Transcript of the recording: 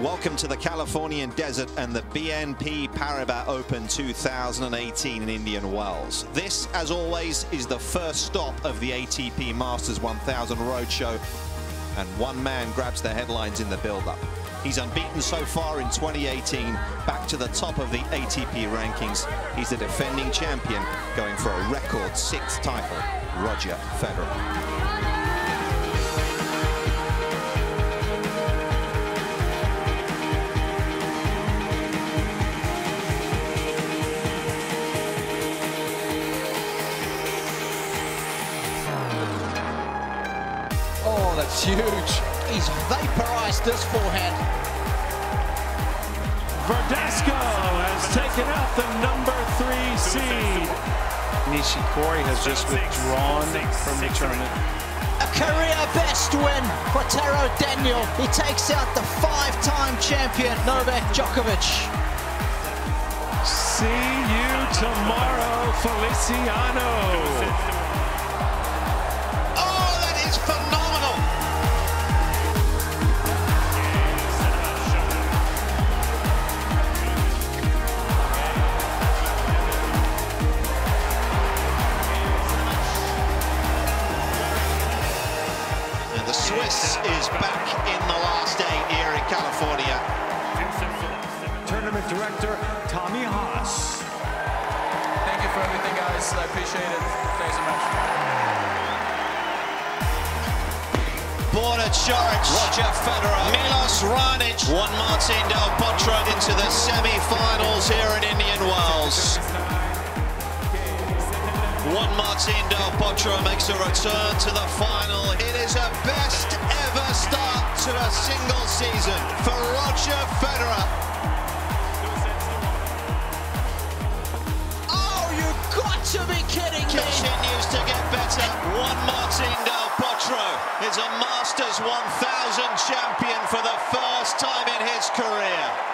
Welcome to the Californian desert and the BNP Paribas Open 2018 in Indian Wells. This, as always, is the first stop of the ATP Masters 1000 Roadshow, and one man grabs the headlines in the build-up. He's unbeaten so far in 2018, back to the top of the ATP rankings. He's the defending champion, going for a record sixth title, Roger Federer. That's huge. He's vaporized this forehand. Verdasco has taken out the number three seed. Nishikori has just withdrawn from the tournament. A career best win for Taro Daniel. He takes out the five-time champion Novak Djokovic. See you tomorrow, Feliciano. The Swiss is back in the last eight here in California. Tournament director, Tommy Haas. Thank you for everything, guys. I appreciate it. Thanks so much. Borna Coric, Roger Federer, Milos Raonic, Juan Martin Del Potro into the semi-finals here at Indian Wells. Juan Martín del Potro makes a return to the final. It is a best ever start to a single season for Roger Federer. Oh, you've got to be kidding me! Continues to get better. Juan Martín del Potro is a Masters 1000 champion for the first time in his career.